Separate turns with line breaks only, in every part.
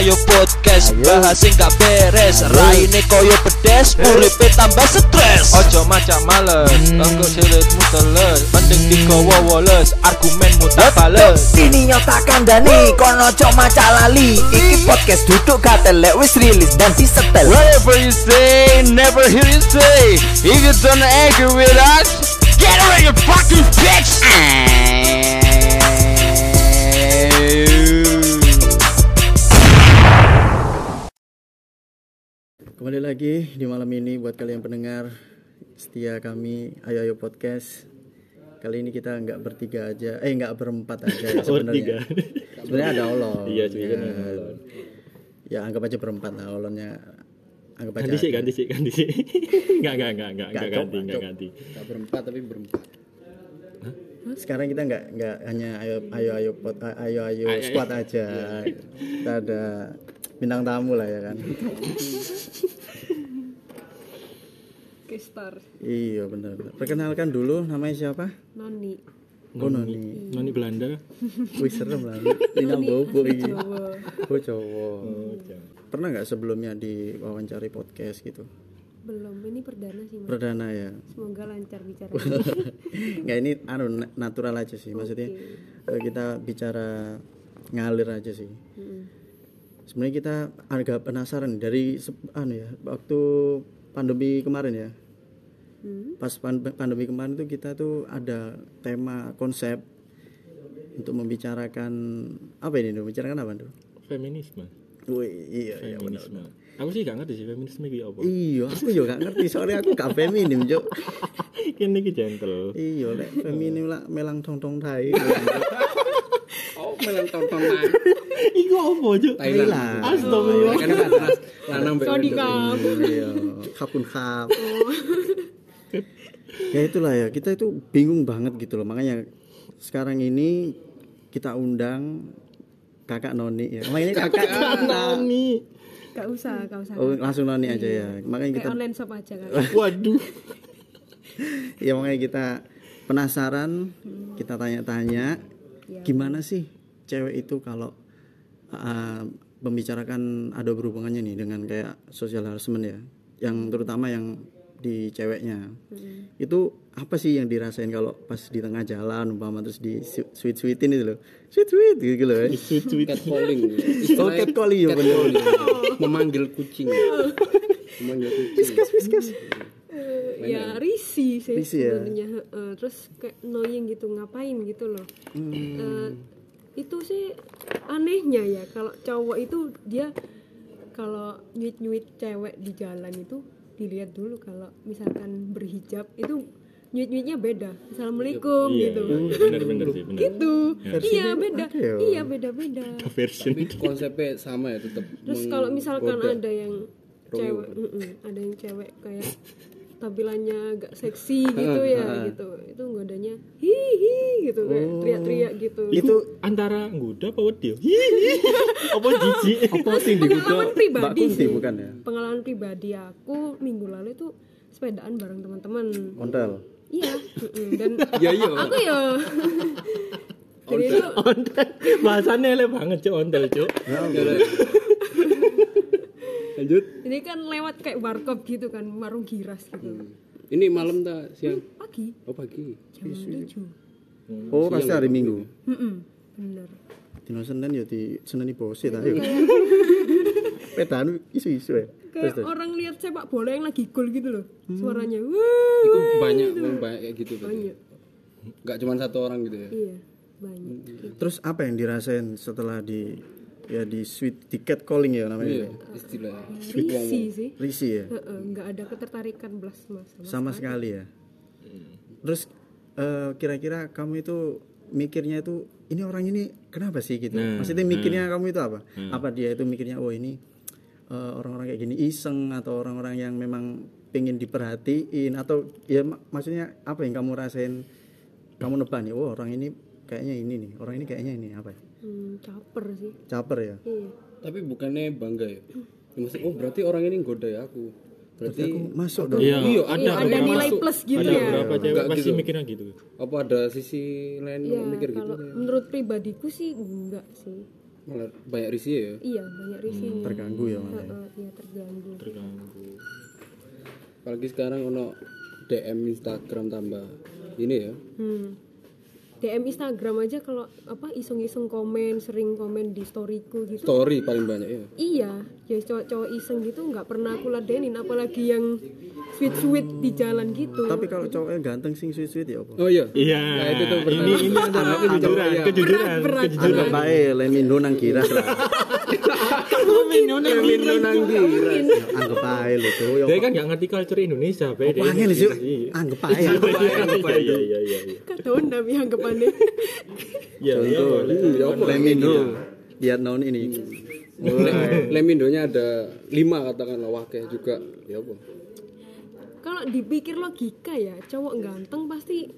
ayo podcast bahas sing gak beres. Raine koyo pedes uripe tambah stres. Ojo macam males engko silitmu teles. Mending digowo woles argumenmu tak bales.
Sini nyotakan Dani Kono cok maca lali. Iki podcast duduk katelek Wis rilis dan disetel.
Whatever you say, never hear you say. If you don't agree with us, get rid of your fucking bitch.
Kembali lagi di malam ini buat kalian pendengar setia kami Ayo Ayo Podcast. Kali ini kita nggak bertiga aja, eh nggak berempat aja ya sebenarnya. Sebenarnya ada Olon.
Iya, sebenarnya
ya.
Olon.
Ya anggap aja berempat lah Olonnya. Anggap aja.
ganti sih ganti sih ganti sih nggak nggak nggak nggak nggak
Cok,
ganti nggak
Cok.
ganti
Gak berempat tapi berempat.
Sekarang kita nggak nggak hanya ayo ayo ayo pot, ayo ayo
Ayo,
squad aja. Kita ada bintang tamu lah ya kan.
Gestar
iya benar. Perkenalkan dulu namanya siapa?
Noni
Oh Noni.
noni Belanda
Wih serem lah. Ini bobo ini. Oh cowok.
oh, jangan.
Pernah nggak sebelumnya diwawancari podcast gitu?
belum ini perdana sih mas
Perdana ya.
semoga lancar bicara
Nggak ini anu na- natural aja sih. Maksudnya eh, kita bicara ngalir aja sih. Sebenarnya kita agak penasaran dari anu ya waktu pandemi kemarin ya. Pas pan- pandemi kemarin tuh kita tuh ada tema konsep untuk membicarakan apa ini tuh? Membicarakan apa tuh?
feminisme
Wih, iya iya benar.
feminisme aku sih gak ngerti sih feminisme itu apa
Iya, aku juga gak ngerti soalnya aku gak feminim, Cuk.
ini ki gentle
Iya, lek feminim lah melang tong tong tai.
Oh, melang tontonan.
Iku apa cuk?
Thailand.
Astagfirullah.
Kan jelas lanang mbek
kamu
Iya, kapun kap. ya itulah ya, kita itu bingung banget gitu loh. Makanya sekarang ini kita undang kakak Noni ya. Makanya kakak
noni.
Gak usah gak usah.
Oh, langsung Noni aja ya. Makanya
kayak
kita
online shop aja kan
waduh.
Ya makanya kita penasaran, kita tanya-tanya gimana sih cewek itu kalau uh, membicarakan ada berhubungannya nih dengan kayak social harassment ya, yang terutama yang di ceweknya. Itu apa sih yang dirasain kalau pas di tengah jalan umpama terus di sweet sweetin itu loh. Sweet sweet gitu loh.
sweet sweet
Catcalling.
Oh, catcalling, ya, bener.
Catcalling. Memanggil kucing. Memanggil kucing.
Whiskas whiskas.
Eh, ya risi sih
ya?
sebenarnya Heeh, terus kayak annoying gitu ngapain gitu loh
Hmm.
Eh, itu sih anehnya ya kalau cowok itu dia kalau nyuit nyuit cewek di jalan itu dilihat dulu kalau misalkan berhijab itu nyuit nyuitnya beda. Assalamualaikum
iya
gitu.
iya. bener bener sih bener
gitu. Iya. Beda.
ada ya?
iya beda beda
Tapi konsepnya sama ya tetap.
terus kalau misalkan ada yang cewek ada yang cewek kayak tampilannya agak seksi gitu ya gitu. Itu godanya hihi gitu kayak teriak-teriak gitu.
Itu antara nggoda apa wedi Hihi. apa jijik?
Apa sih di
pengalaman pribadi sih.
bukan ya?
pengalaman pribadi aku minggu lalu itu sepedaan bareng teman-teman.
Ontel.
iya dan
Ya iya.
aku ya. Jadi itu
ontel bahasannya elek banget cuk. Ontel cuk
Lanjut.
ini kan lewat kayak warkop gitu kan warung giras gitu
Ini malam tak siang?
pagi
Oh pagi.
jam tujuh
Oh, pasti hari Minggu.
Bener
Dino Senin ya di Senin bose ta yuk. Pedan isu-isu ya. Terus
kayak
terus.
orang lihat sepak bola yang lagi gol gitu loh suaranya wah
Itu banyak, memang banyak kayak gitu.
banyak
Gak cuma satu orang gitu ya.
iya banyak
Terus apa yang dirasain setelah di ya di sweet ticket calling ya namanya?
Iya, istilah.
risi sih
Risi ya.
Heeh, nggak ada ketertarikan belas mas sama
Sama sekali ya. Terus eh, kira-kira kamu itu mikirnya itu ini orang ini kenapa sih gitu?
Nah,
Maksudnya mikirnya kamu itu apa? Apa dia itu mikirnya oh ini eh, orang-orang kayak gini iseng atau orang-orang yang memang pengen diperhatiin atau ya mak- maksudnya apa yang kamu rasain kamu nebak nih oh orang ini kayaknya ini nih orang ini kayaknya ini apa ya?
Hmm, caper sih
caper ya
iya
Tapi bukannya bangga ya? Ya, maksudnya, oh berarti orang ini nggoda ya aku. Berarti
aku masuk dong
iya
Iya,
ada, ada nilai
masuk.
plus gitu
ada
ya
beberapa cewek
Enggak
pasti
gitu.
mikirnya gitu
apa ada sisi lain yang mikir gitu?
kalau menurut pribadiku sih enggak sih
malah banyak risih ya
iya banyak risihnya
terganggu ya malah ya.
Heeh, iya terganggu
terganggu
apalagi sekarang ono DM Instagram tambah ini ya
hmm. DM Instagram aja kalau apa iseng-iseng komen sering komen di storyku gitu.
Story paling banyak ya
iya ya cowok-cowok iseng gitu nggak pernah aku ladenin apalagi yang sweet sweet di jalan gitu.
Tapi kalau cowoknya ganteng sing sweet sweet ya apa?
Oh iya.
Iya.
Nah, itu tuh
ini ini adalah kejujuran kejujuran.
Berat, berat.
kejujuran
bae lemindo nang giras lah
Lemindo nang giras.
anggap bae lho tuh ya
dia kan nggak ngerti culture Indonesia be
apa angin sih anggap bae anggap bae.
iya iya iya iya
kata tapi anggapannya.
Iya iya
contoh.
boleh.
lemindo lihat naon ini.
Le- Lemindonya ada lima katakanlah wakil juga. Ya apa?
Kalau dipikir logika ya cowok ganteng pasti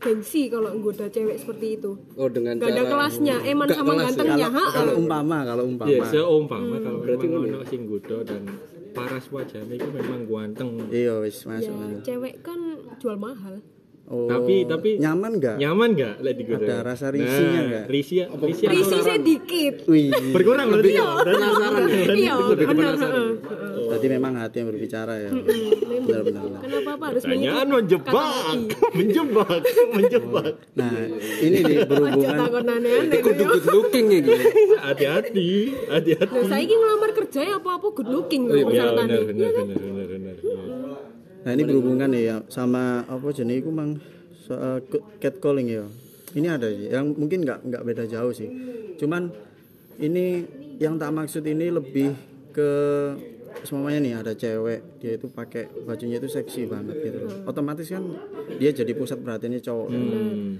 gengsi kalau nggoda cewek seperti itu
oh dengan
gak ada kelasnya eman
Gak
sama
kelas ya?
gantengnya ha
kalau umpama kalau
Iya,
umpama
seumpama kalau memang ono sing gudo dan paras wajahnya itu memang ganteng.
iya wis
ya
masuk
cewek kan jual mahal
oh
Tapi- tapi-
nyaman nggak
Nyaman nggak lek digoda?
Ada rasa risihnya nggak?
Risi risi
risihnya dikit
wih
berkurang berarti.
penasaran ya
iya benar heeh.
Berarti memang hati yang berbicara ya
Memang.
benar-benar
kenapa apa harus
Pertanyaan menjebak, menjebak, menjebak.
nah ini nih berhubungan
aneh-aneh
kudu good looking ya gitu
Hati-hati, hati-hati.
Nah, saya ngelamar kerja ya apa-apa good looking loh
Ya
persyaratannya.
benar benar benar benar benar.
Nah ini berhubungan nih ya sama apa jenis itu mang soal catcalling ya. Ini ada sih, yang mungkin nggak nggak beda jauh sih. Cuman ini yang tak maksud ini lebih ke semuanya nih ada cewek dia itu pakai bajunya itu seksi banget gitu. Otomatis kan dia jadi pusat perhatiannya cowok.
Hmm.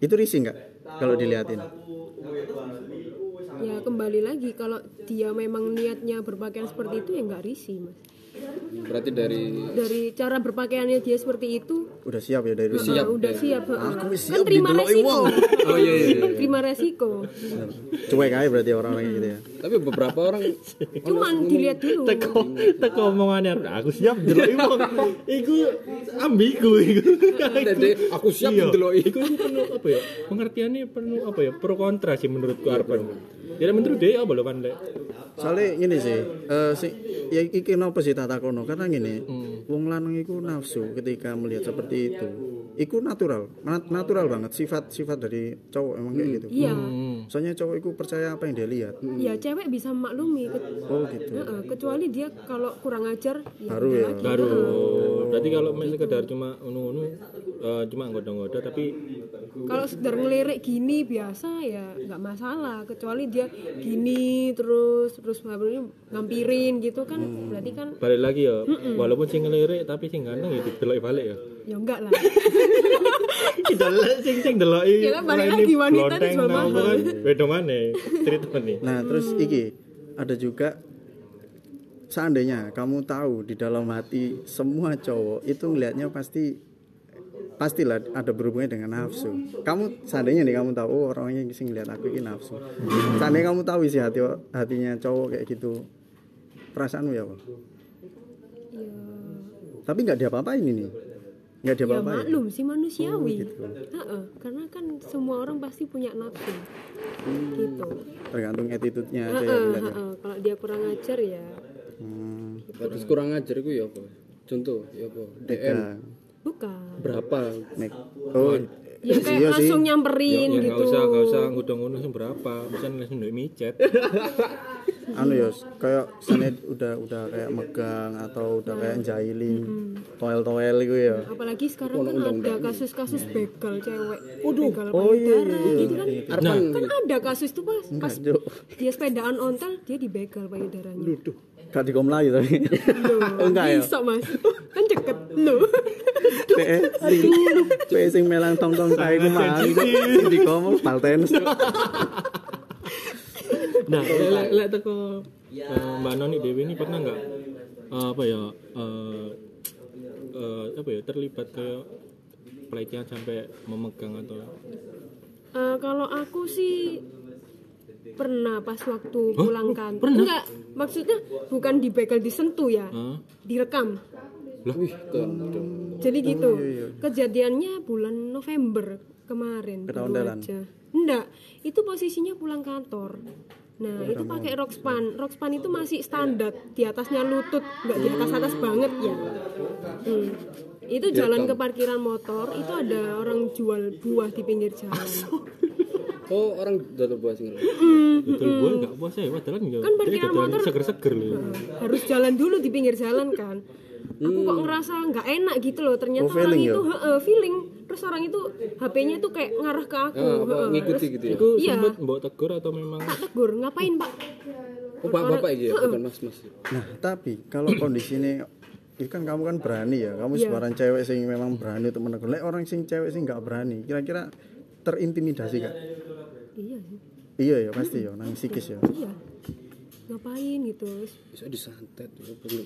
Itu risih nggak kalau diliatin?
Ya kembali lagi kalau dia memang niatnya berpakaian seperti itu ya nggak risih mas.
berarti dari
Dari cara berpakaiannya dia seperti itu,
Udah siap ya dari dulu?
Siap,
udah
ya.
siap.
Aku wis
kan
siap
terima resiko.
wong.
oh iya iya, iya.
terima resiko.
Cuek aja berarti orang-orang gitu ya.
tapi beberapa orang
Cuman dilihat dulu.
Teko teko omongannya aku siap delok wong. Iku ambigu iku.
Aku siap
Iya.
dideloi.
Iku sih penuh apa ya? Pengertiannya penuh apa ya? Pro kontra sih menurutku Arpan. Jadi menurut dia apa lho kan Lek?
Soalnya gini sih eh si, ya iki kenapa sih tata kono karena gini wong lanang iku nafsu ketika melihat seperti itu. Iku natural nat- natural banget sifat sifat dari cowok emang kayak gitu.
Iya.
soalnya cowok iku percaya apa yang dia lihat.
Ya cewek bisa maklumi. Ke-
oh gitu.
Heeh, kecuali dia kalau kurang ajar ya
Baru ya.
Baru. Berarti kalau main sekedar cuma unu-unu eh, cuma ngoda-ngoda tapi
Kalau sekedar ngelirik gini biasa ya nggak masalah. Kecuali dia gini terus terus ngampirin gitu kan berarti kan
balik lagi ya. Walaupun sing ngelirik tapi sing ganteng ya didelok balik ya.
ya enggak lah.
Delok sing sing deloki.
Ya kan, balik lagi wanita
apa
mahal.
kan. Maneh ceritane.
nah terus iki ada juga seandainya kamu tahu di dalam hati semua cowok itu ngelihatnya pasti pastilah ada berhubungan dengan nafsu. Kamu seandainya nih kamu tahu oh, orangnya sing ngeliat aku ini nafsu. Seandainya kamu tahu isi hati hatinya cowok kayak gitu, perasaanmu ya apa?
ya,
Tapi nggak diapa-apain ini, nggak
ya
diapa-apain.
maklum sih manusiawi. Heeh, karena kan semua orang pasti punya nafsu. Gitu.
Tergantung attitude-nya aja ya
Heeh,
ngeliatnya.
heeh. Kalau dia kurang ajar ya
Hmm,
Terus kurang ajar iku ya apa? Contoh ya apa? DM
ya,
bukan.
berapa?
make- oh,
Ya kayak
iya sih.
langsung nyamperin
Ya
gitu.
enggak usah enggak usah sing berapa. Bisa langsung ndek micet.
anu ya kayak sana udah udah kayak megang atau udah kayak jailing toel toel gitu ya
Apalagi sekarang kan ada kasus-kasus begal cewek. begal
Oh, iya,
payudara
iya,
gitu kan.
Arpan
Kan ada kasus tuh pas pas dia sepedaan ontel dia dibegal payudaranya.
gak di lagi tapi
Loh,
Oh, enggak ya?
bisa mas kan deket loh
sing sing melang tong tong kae ku mang sing
Nah, lek lek teko. eh, Mbak Noni Dewi ini pernah nggak eh, apa ya eh, apa ya terlibat kayak pelecehan sampai memegang atau?
Eh, kalau aku sih pernah pas waktu pulang kantor.
Pernah?
enggak maksudnya bukan dibegal disentuh ya
Hah?
direkam
Wih, ke
jadi gitu. kejadiannya bulan November kemarin
Ketondelan.
aja. Enggak itu posisinya pulang kantor. Nah
Oh,
itu pakai rockspan rockspan itu masih standar. Di atasnya lutut nggak di atas atas banget ya. Hmm. itu jalan ke parkiran motor itu ada orang jual buah di pinggir jalan.
Oh, orang dodol buah sing
betul gue nggak puas ya padahal nggak.
Kan parkiran motor-
seger-seger loh.
Harus jalan dulu di pinggir jalan kan aku kok ngerasa nggak enak gitu loh ternyata
Oh, feeling
orang
ya?
itu heeh, feeling terus orang itu HP-nya tuh kayak ngarah ke aku
apa
heeh.
ngikuti gitu ya.
itu
Iya.
sempat mbok tegur atau memang
tak tegur ngapain pak
Oh, bapak-bapak iki ya, bukan mas-mas.
Nah, tapi kalau kondisi ini itu kan kamu kan berani ya. Kamu
Iya.
sebaran cewek sing memang berani untuk menegur. Lek orang sing cewek sing nggak berani, kira-kira terintimidasi gak?
iya sih
Iya ya pasti ya, nang psikis ya.
iya ngapain gitu Terus
Bisa disantet ya, perlu.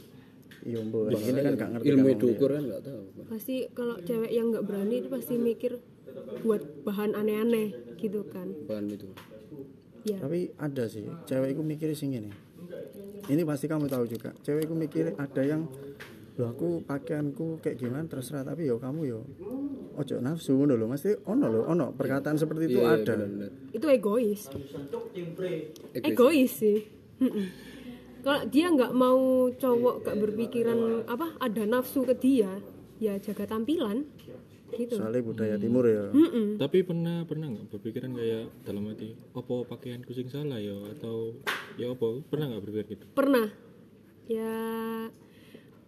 Iya mbok, ini kan gak ngerti
Ilmu edukur kan enggak tahu.
pasti kalau cewek yang nggak berani itu pasti mikir buat bahan aneh-aneh gitu kan
Bahan itu.
ya
Tapi ada sih, cewek itu mikir sing ini. Ini pasti kamu tahu juga. Cewek itu mikir ada yang Loh aku pakaianku kayak gimana terserah tapi yo kamu yo ojo nafsu ngono lho mesti ono lho ono perkataan seperti itu
Iya,
ada
benar-benar.
itu egois
Egois.
egois sih. Kalau dia nggak mau cowok gak berpikiran apa ada nafsu ke dia ya jaga tampilan gitu.
Soalnya budaya timur ya.
Mm-mm.
tapi pernah pernah nggak berpikiran kayak dalam hati opo pakaianku sing salah ya? Atau ya opo pernah nggak berpikir gitu?
Pernah. Ya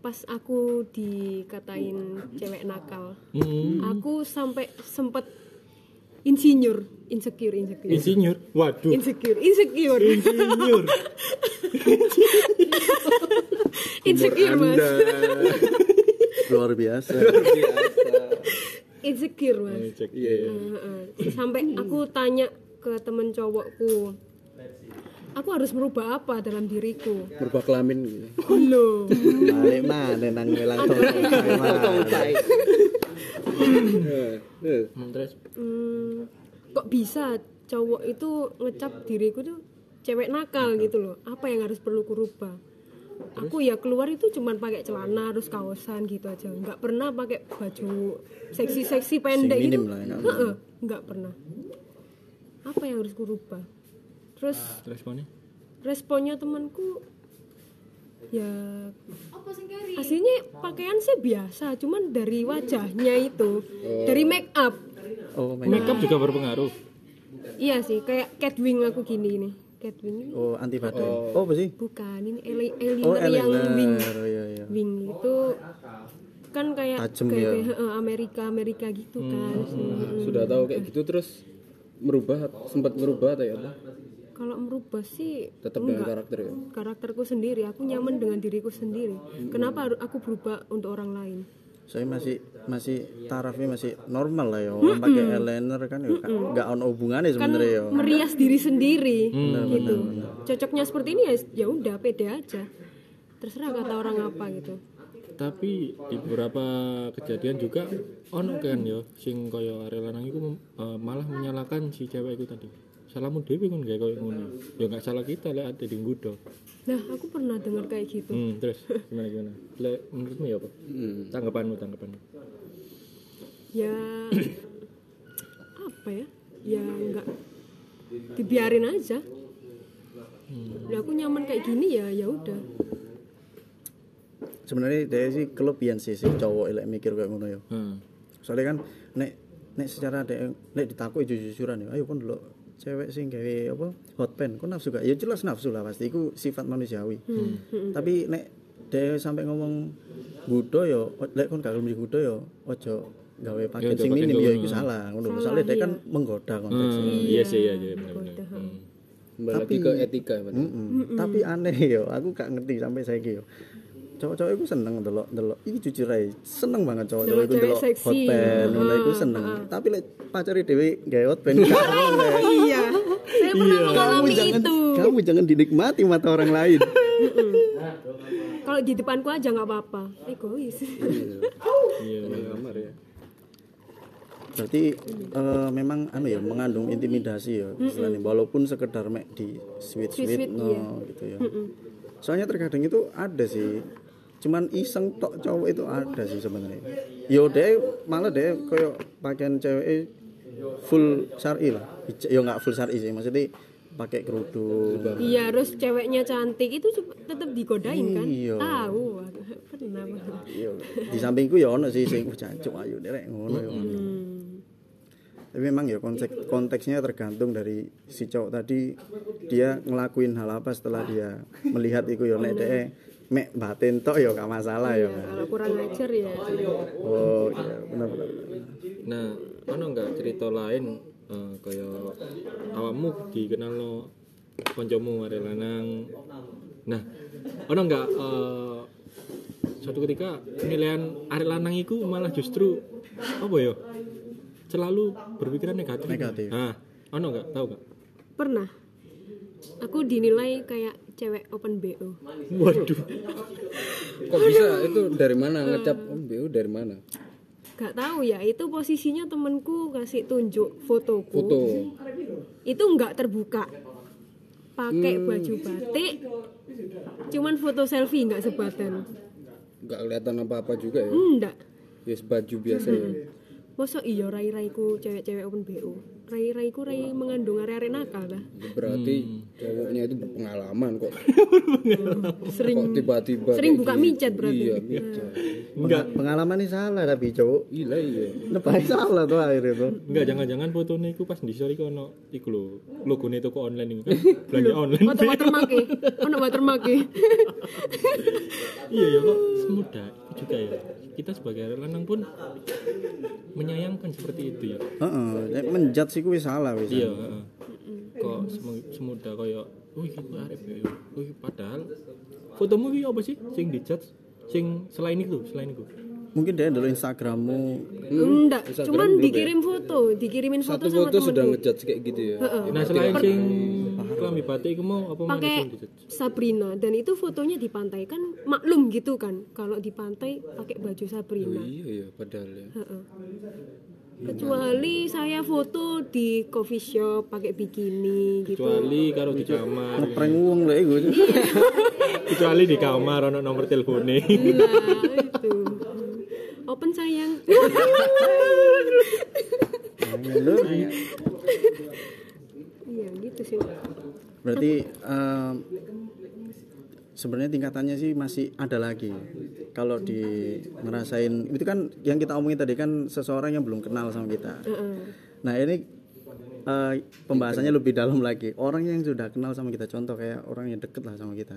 pas aku dikatain cewek nakal
hmm.
aku sampai sempet insinyur. Insecure insecure.
Insinyur? Waduh.
Insecure insecure.
Insinyur.
Insecure mas.
Luar biasa.
Insecure mas.
Cek.
Iya, iya.
Sampai aku tanya ke temen cowokku aku harus merubah apa dalam diriku?
Berubah kelamin. Gitu.
loh.
Balik mana nang melang.
Hmm, terus?
Hmm, kok bisa cowok itu ngecap diriku tuh cewek nakal gitu loh? Apa yang harus perlu kurubah? Aku ya keluar itu cuman pakai celana harus kaosan gitu aja. Nggak pernah pakai baju seksi-seksi pendek
Sing
gitu
lah, nggak
pernah. Apa yang harus kurubah? Terus
responnya?
responnya temanku ya. Aslinya pakaian sih biasa cuman dari wajahnya itu dari make up.
Oh my
makeup juga berpengaruh.
Iya sih kayak catwing aku gini nih catwing ini
oh anti badai. Oh. Apa sih?
Bukan ini eli-
oh
eyeliner yang wing.
Oh iya iya.
Wing itu kan kayak
Tajem
kayak,
ya.
Amerika Amerika gitu kan. Mm.
Sudah tahu kayak gitu terus merubah sempat merubah atau ya apa?
Kalau merubah sih
Tetap dengan karakter ya.
karakterku sendiri aku nyaman dengan diriku sendiri. Kenapa harus aku berubah untuk orang lain?
Saya masih masih tarafnya masih normal lah ya. Orang pakai eyeliner kan ya nggak ono hubungannya
kan
sebenarnya ya.
merias diri sendiri gitu. cocoknya seperti ini ya ya udah pede aja. Terserah kata orang apa gitu.
Tapi di beberapa kejadian juga ono kan yo sing kaya arek lanang iku eh, malah menyalahkan si cewek itu tadi salahmu dewe kan gak koyo ngono. Ya nggak salah kita lek ada di nggudo
nah aku pernah dengar kayak gitu.
Hmm, terus? Gimana gimana? Lek menurutmu ya apa?
Hmm.
tanggapanmu tanggapanmu.
Ya apa ya? Ya nggak. Dibiarin aja. Ya aku nyaman kayak gini ya ya udah.
Sebenarnya dia sih kelebihan sih si cowok elek mikir kayak ngono ya.
Hmm.
soalnya kan nek nek secara dek nek ditakut jujur-jujuran ya ayo pun dulu cewek sing gawe apa hot pen kok nafsu gak? Ya jelas nafsu lah pasti. Itu sifat manusiawi. Tapi nek dia sampai ngomong gudo ya lek kon gak gelem gudo ya ojo gawe paket
ojo
sing minim.
Ngono.
ya itu salah ngono soalnya dia kan menggoda konteksnya.
Hmm, iya sih iya iya benar hmm.
Kembali lagi ke etika ya, Pak.
Mm-mm. Tapi aneh yo, aku gak ngerti sampai saya yo. Cowok-cowok itu seneng delok delok. Iki jujur aja seneng banget cowok-cowok itu delok hot pen, ngono iku seneng. Tapi lek pacari dhewe gawe hot pen
iya saya pernah
Kamu
mengalami
jangan
itu
kamu jangan dinikmati mata orang lain.
kalau di depanku aja nggak apa-apa egois
iya iya.
Kamar ya.
Berarti eh, memang anu ya mengandung intimidasi ya istilahnya walaupun sekedar mek di sweet-sweet
Sweet-sweet,
no,
iya.
gitu ya. Soalnya terkadang itu ada sih cuman iseng tok cowok itu ada sih sebenarnya. Yo deh malah deh koyo pakaian cewek full syar'i lah Hijab- ya nggak full syar'i sih maksudnya pakai kerudung
Iya, terus ceweknya cantik itu tetap digodain kan?
Iya.
Tahu, pernah.
Iya, di sampingku ya ono sih sing jancuk ayu derek ngono ya ono. Tapi memang ya konteks konteksnya tergantung dari si cowok tadi dia ngelakuin hal apa setelah dia melihat itu ya nek mek batin tok ya gak masalah ya.
Iya, kalau kurang ajar ya.
Oh iya benar benar.
Nah, ono nggak cerita lain eh, kaya awakmu dikenal no koncomu arek lanang. Nah, ono nggak eh, suatu ketika penilaian arek lanang iku malah justru apa ya? Selalu berpikiran negatif.
Negatif.
Nah, ono nggak tahu nggak?
Pernah. Aku dinilai kayak cewek open BO.
Waduh.
Kok bisa itu dari mana ngecap Om BU dari mana?
Gak tahu ya, itu posisinya temenku kasih tunjuk fotoku.
Foto.
Itu nggak terbuka. Pakai
Hmm.
baju batik. Cuman foto selfie nggak sebadan.
Enggak kelihatan apa-apa juga ya.
Enggak.
Yes baju biasa ya.
Masa iya rai-raiku cewek-cewek open BO. Rai-raiku rai mengandung area-area nakal dah.
Berarti cowoknya itu berpengalaman kok.
Sering
Kok tiba-tiba
sering buka
gitu.
micet berarti.
Iya, micet.
Enggak pengalaman ini salah tapi cowok.
Gila iya.
Nebak salah tuh akhir itu.
Enggak, jangan-jangan fotonya iku pas di story ono iku lho. Logone toko online iku kan. Belanja online.
Foto watermark e. Ono watermark e.
iya ya kok semudah itu juga ya kita sebagai lanang pun menyayangkan seperti itu ya
Heeh, nek menjat sih kuwi salah wis.
iya heeh. Kok semu- semudah kayak oh iki kok arep ya oh iki padahal fotomu iki apa sih? Sing dijudge? Sing selain itu selain itu.
Mungkin dia dulu Instagrammu.
Enggak,
Instagram
cuman
belum
dikirim foto, dikirimin foto
Satu
sama
foto sudah
temenku.
ngejudge kayak gitu ya.
nah selain sing kelambi batik iku mau apa
pakai Sabrina. Dan itu fotonya di pantai. Kan maklum gitu kan kalau di pantai pakai baju Sabrina.
Iya iya padahal ya.
Heeh. Kecuali saya foto di coffee shop pakai bikini gitu.
Kecuali karo di kamar.
Ngeprank wong lho iku.
kecuali di kamar ono nomor teleponnya
nah itu. Open sayang. Iya gitu sih.
Berarti em, sebenarnya tingkatannya sih masih ada lagi. Kalau di ngerasain itu kan yang kita omongin tadi kan seseorang yang belum kenal sama kita. Nah ini eh, pembahasannya lebih dalam lagi. Orang yang sudah kenal sama kita, contoh kayak orang yang deket lah sama kita,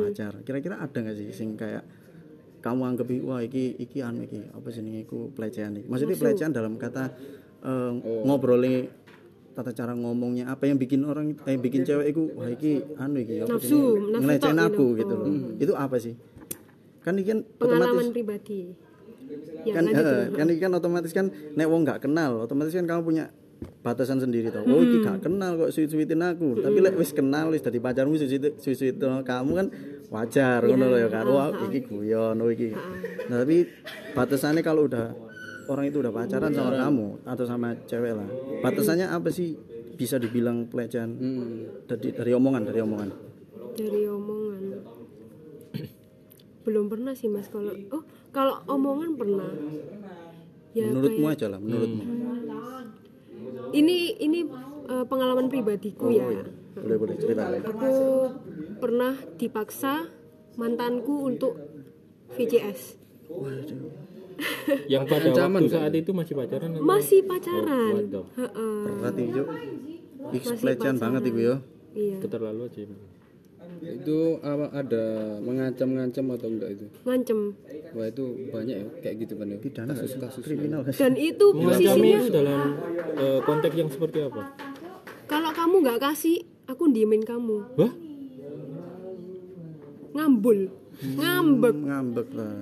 pacar. Kira-kira ada nggak sih sing kayak kamu anggap "Ih, wah iki iki anu iki apa sih iku pelecehan iki. Maksudnya pelecehan dalam kata eh, ngobrolin tata cara ngomongnya apa yang bikin orang eh bikin cewek iku wah iki anu iki apa
Nafsu,
jenenge,
nafsu
aku
gitu.
gitu loh. Itu apa sih? Kan ini kan
pengalaman
otomatis
pribadi. Ya
kan eh, kan ini kan otomatis kan nek wong nggak kenal otomatis kan kamu punya batasan sendiri tau oh iki gak kenal kok suit-suitin aku. Tapi lek wis kenal wis dadi pacarmu suit suit kamu kan wajar ngono lho ya kan wah iki guyon oh iki. Nah tapi batasannya kalau udah orang itu udah pacaran sama kamu atau sama cewek lah batasannya apa sih bisa dibilang pelecehan? Dari dari omongan dari omongan.
Dari omongan belum pernah sih mas. Kalau oh kalau omongan pernah. Ya
menurutmu
kayak-
aja lah menurutmu.
Ini ini eh, pengalaman pribadiku ya.
boleh boleh cerita
aku pernah dipaksa mantanku untuk VCS
yang pada
Ancaman
waktu
kan?
saat itu masih pacaran atau-
masih pacaran. Heeh.
berat itu
Masih
pelecehan banget
pacaran.
itu ya.
Iya.
Keterlaluan sih
Itu apa ada mengancam-ngancam atau enggak itu?
ngancem.
Wah itu banyak ya kayak gitu kan ya.
pidana
Kasus-kasus.
kriminal
dan itu posisinya
itu dalam eh, konteks yang seperti apa?
Kalau kamu nggak kasih aku diemin kamu.
Wah
ngambul. Ngambek.
ngambek lah.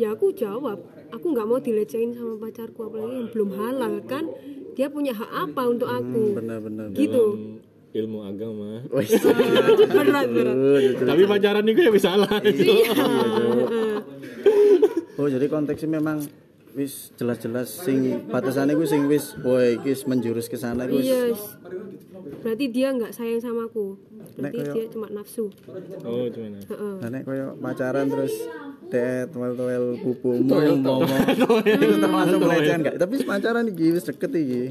Ya aku jawab. Aku nggak mau dilecehin sama pacarku apalagi yang belum halal kan? Dia punya hak apa untuk aku?
benar-benar
gitu
ilmu agama.
Berat berat
tapi pacaran itu ya bisa salah
Iya.
oh jadi konteksnya memang wis jelas-jelas sing batasane ku sing wis woi iki wis menjurus ke sana wis.
Iya berarti dia nggak sayang sama aku. Berarti
Nek
dia cuma nafsu.
Oh gimana
Heeh.
Lah nek koyo pacaran terus dek toel-toel pupumu ngomong. Itu termasuk pelecehan gak? Tapi pacaran iki wis deket iki.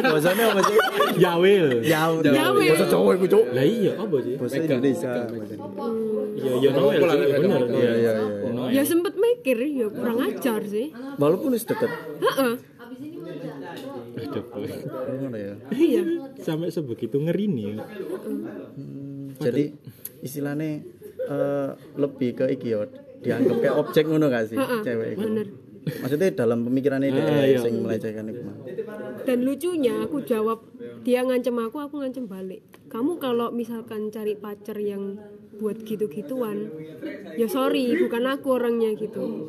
Bahasane apa sih?
Yawil
Jauh.
Jauh.
Bahasa Cuk.
lah iya apa sih
Bahasa Indonesia.
iya iya Noel sih bener
Iya iya iya.
Ya sempet mikir ya kurang ajar sih
Walaupun wis deket.
Heeh.
Aduh, boy.
Ngono ya.
iya
sampai sebegitu ngeri nih ya
Jadi istilahnya eh, lebih ke iki yo dianggap kayak objek ngono gak sih cewek iku.
bener.
Maksudnya dalam pemikirannya dia
Ah, iya.
sing melecehkan itu
dan lucunya aku jawab dia ngancem aku aku ngancem balik. Kamu kalau misalkan cari pacar yang buat gitu-gituan ya sorry bukan aku orangnya gitu.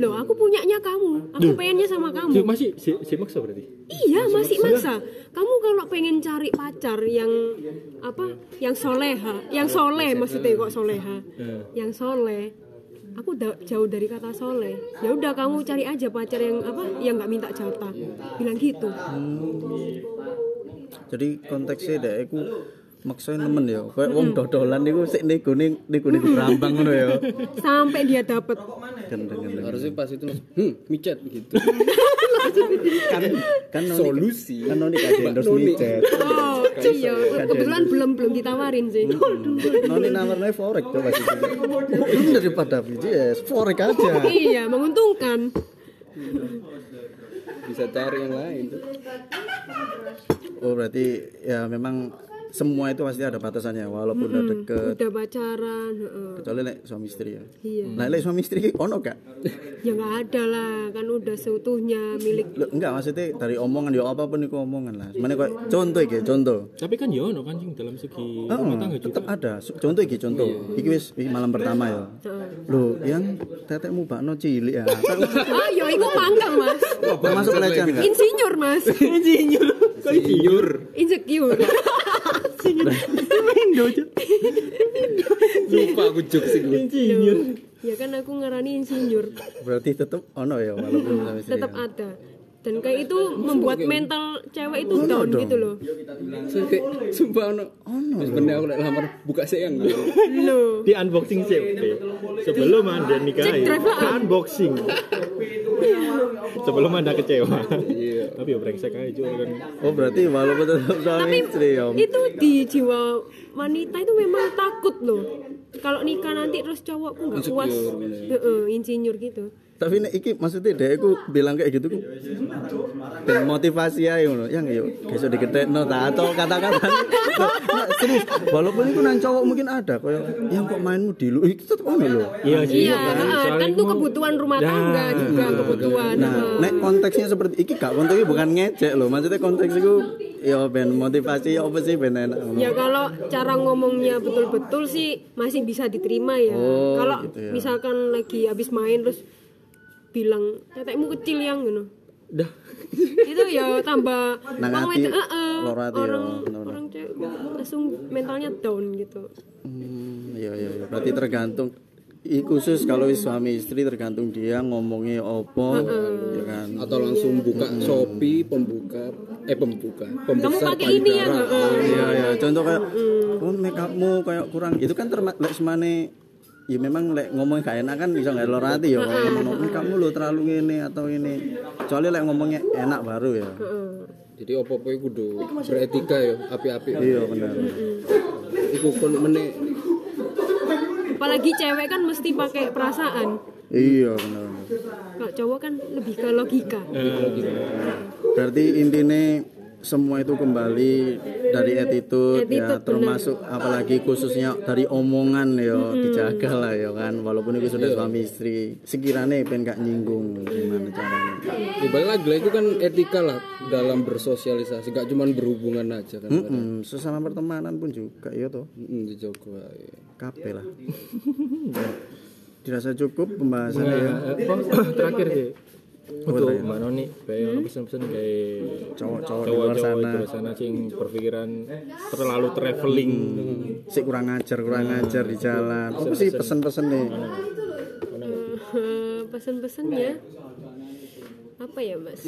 Loh aku punyanya kamu. Aku pengennya sama
si,
kamu.
masih si, si maksa berarti?
Iya masih maksa. Kamu kalau pengen cari pacar yang apa yang soleha yang soleh maksudnya kok soleha? Yang soleh aku da- jauh dari kata soleh ya udah kamu cari aja pacar yang apa yang nggak minta jatah bilang gitu
Jadi konteksnya dek aku maksudnya nemen ya. Kayak wong dodolan niku sik nego ning nego ning berambang ngono ya.
sampai dia dapet
harusnya pas itu hmm micet gitu
Kan kan
Solusi.
Kan noni
Noni.
micet.
oh iya kebetulan belum belum ditawarin sih.
Noni nawarnya forex coba sih. Daripada BTS, forex aja.
iya menguntungkan.
Bisa cari yang lain.
Oh berarti ya memang semua itu pasti ada batasannya walaupun udah deket
udah pacaran heeh.
kecuali lek suami istri ya.
iya
Nah lek suami istri ono gak?
ya nggak ada lah kan udah seutuhnya milik
Loh, enggak maksudnya dari omongan ya apa pun itu omongan lah. Mana kok contoh iki contoh.
tapi kan ya ono kan dalam segi
Heeh,
rumah tangga juga
tetap ada. Contoh iki contoh. Iki wis iki malam pertama ya. Loh, yang tetekmu bakno cilik ya.
ah yo itu mangkal mas
Termasuk pelecehan
insinyur mas
insinyur kok insinyur
insecure
lupa aku jok sih gue.
Insinyur.
Ya kan aku ngarani insinyur.
Berarti tetap ono ya walaupun
tetap ada dan kayak itu membuat mental cewek itu down gitu loh.
Sampai sumpah ono. Ono sebenarnya aku lamar buka sayang gitu
loh
di unboxing sih oke. sebelum anda nikah unboxing. Sebelum anda kecewa.
Iya.
tapi ya brengsek aja juga kan.
Oh, berarti walaupun tetap suami
tapi
istri ya.
itu di jiwa wanita itu memang takut loh. Kalau nikah nanti terus cowokku nggak puas. Heeh, insinyur gitu
Tapi nek iki maksudnya deh aku bilang kayak gitu ku ben motivasi aja ngono. Yang yo besok digedekno ta atau kata-kata. Serius, walaupun itu nang cowok mungkin ada koyo yang kok mainmu di lu itu tetep ono lho.
iya sih
iya kan itu kebutuhan rumah tangga juga kebutuhan
Nah, nek konteksnya seperti iki gak konteks iki bukan ngecek loh. Maksudnya konteks itu ya ben motivasi ya apa sih ben enak.
Ya kalau cara ngomongnya betul-betul sih masih bisa diterima ya.
Oh,
kalau
gitu ya.
misalkan lagi habis main terus bilang tetekmu kecil yang gitu.
dah
itu ya tambah
Nang
orang
hati,
eh, eh,
lor hati ya,
orang orang cewek langsung mentalnya down gitu.
Hmm, iya iya iya. Berarti tergantung i khusus kalau suami istri tergantung dia ngomongnya opo ya kan.
atau langsung buka Shopee pembuka eh pembuka
Kamu
pembesar
pakai ini ya? Eh,
Iya iya, contoh kayak oh make upmu kayak kurang. Itu kan termak lek semane ya memang lek ngomong gak enak kan bisa nggak lor hati ya kalau ngomong upmu lo terlalu ini atau ini. Kecuali lek ngomongnya enak baru ya.
jadi opo-opo iku kudu beretika ya api-api
Iya benar.
iku kon meneh
Apalagi cewek kan mesti pakai perasaan.
Iya benar.
Kalau cowok kan lebih ke logika.
Berarti intinya semua itu kembali dari attitude, ya
Attitude,
termasuk apalagi khususnya dari omongan ya dijaga lah ya kan. Walaupun itu sudah suami istri sekiranya pengen gak nyinggung gimana caranya.
Ya balik lagi lah, itu kan etika lah dalam bersosialisasi gak cuman berhubungan aja kan
Mm-mm, sesama pertemanan pun juga ya toh.
Mm, dijogo ae.
kape lah. Dirasa cukup pembahasan
Nah,
ya
terakhir sih untuk Mbak Noni kayak ono pesan-pesan kayak
Cowok-cowok di luar
cowok-cowok
sana.
di luar sana sing berpikiran terlalu traveling.
Si kurang ngajar kurang ngajar di jalan. Apa sih pesen-pesen nih?
Eh, pesan-pesannya? Apa ya mas?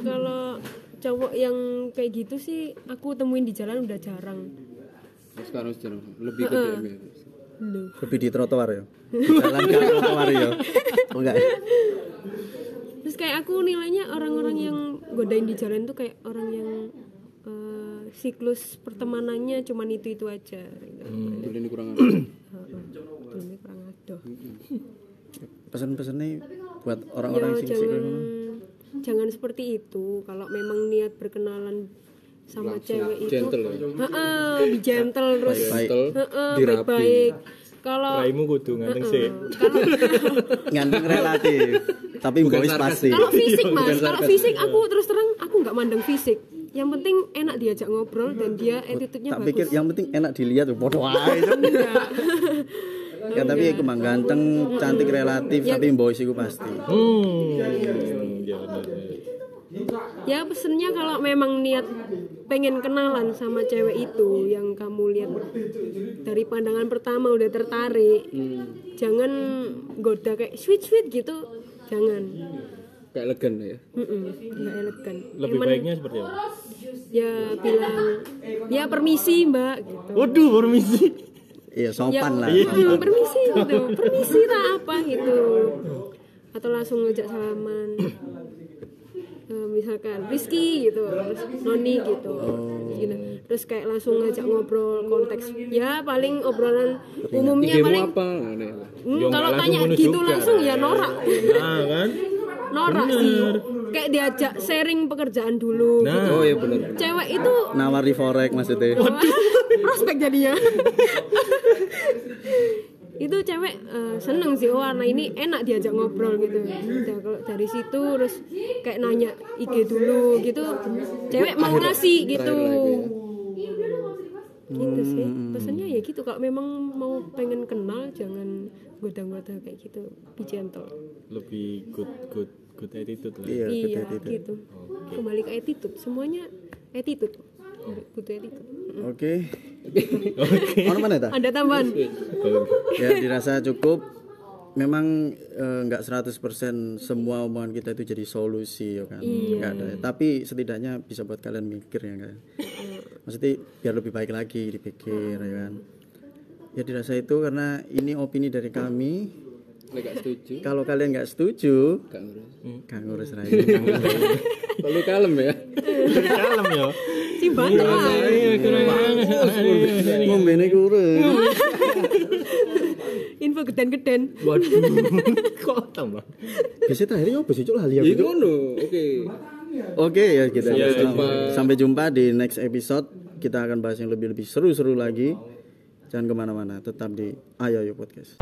Kalau cowok yang kayak gitu sih aku temuin di jalan udah jarang.
Sekarang sekarang lebih ke DM ya.
Lebih di trotoar ya. Di jalan ke trotoar ya. Enggak.
Terus kayak aku nilainya orang-orang yang godain di jalan tuh kayak orang yang eh, siklus pertemanannya cuman itu itu aja gitu.
Betul ini kurang ada.
Ini kurang adoh.
Pesan-pesannya buat orang-orang
Ya,
yang sing
jangan jangan seperti itu kalau memang niat berkenalan sama cewek itu
gentle ya
Heeh, be gentle terus
Baik.
dirapi
baik-baik kalau
Raimu kudu nganteng sih.
nganteng relatif. Tapi boys pasti.
kalau fisik mas kalau fisik aku terus terang aku nggak mandang fisik yang penting enak diajak ngobrol dan dia attitude-nya
Tak
bagus
pikir yang penting enak dilihat bodoh ae. Ya tapi aku mah ganteng, cantik relatif, tapi boys iku pasti.
Hmm. Ya
ya pesennya kalau memang niat pengen kenalan sama cewek itu yang kamu lihat dari pandangan pertama udah tertarik. Jangan goda kayak sweet sweet gitu. Jangan.
Kayak elegan ya?
Mm-mm, nggak elegan.
Lebih
Emang
baiknya seperti apa?
ya bilang ya permisi mbak gitu.
Waduh, permisi.
Iya,
ya
sopan. Lah.
mm, permisi gitu. Permisi tak apa gitu. Atau langsung ngajak salaman Eh, misalkan Rizky gitu terus Noni gitu gitu terus kayak langsung ngajak ngobrol konteks ya paling obrolan umumnya
idemu
paling
apa Aneh.
Hmm, kalau tanya
langsung
gitu
menunjukkan.
langsung ya norak
Nah, kan?
norak sih kayak diajak sharing pekerjaan dulu
Nah.
gitu.
oh iya benar
cewek itu
Nawari forex maksudnya.
prospek jadinya itu cewek eh, seneng sih oh anak ini enak diajak ngobrol gitu. Udah, kalau dari situ terus kayak nanya IG dulu gitu cewek mau ngasih gitu. gitu sih pesannya ya gitu kalau memang mau pengen kenal jangan goda-goda kayak gitu be gentle.
Lebih good good good attitude lah.
Iya,
iya
gitu, gitu.
gitu kembali ke attitude semuanya attitude butuh attitude
Oke. Ono mana ta?
ada tambahan
Ya dirasa cukup. Memang eh, nggak 100% semua omongan kita itu jadi solusi ya kan. Nggak ada. Tapi setidaknya bisa buat kalian mikir ya kan. Maksudnya biar lebih baik lagi dipikir ya kan. Ya dirasa itu karena ini opini dari kami.
Nek gak setuju
Kalau kalian nggak setuju,
gak ngurus
gak ngurus Rai.
Lalu kalem ya
Kalem ya.
si banteng
Ngombene kurang.
info geden-geden
Waduh. Kok tambah?
Biasanya terakhirnya apa sih cuk lali aku,
Iya
Cuk?
ngono oke
Oke ya kita
Sampai
jumpa.
sampai jumpa di next episode. Kita akan bahas yang lebih lebih seru-seru lagi. Jangan ke mana-mana, tetap di Ayo Ayo Podcast.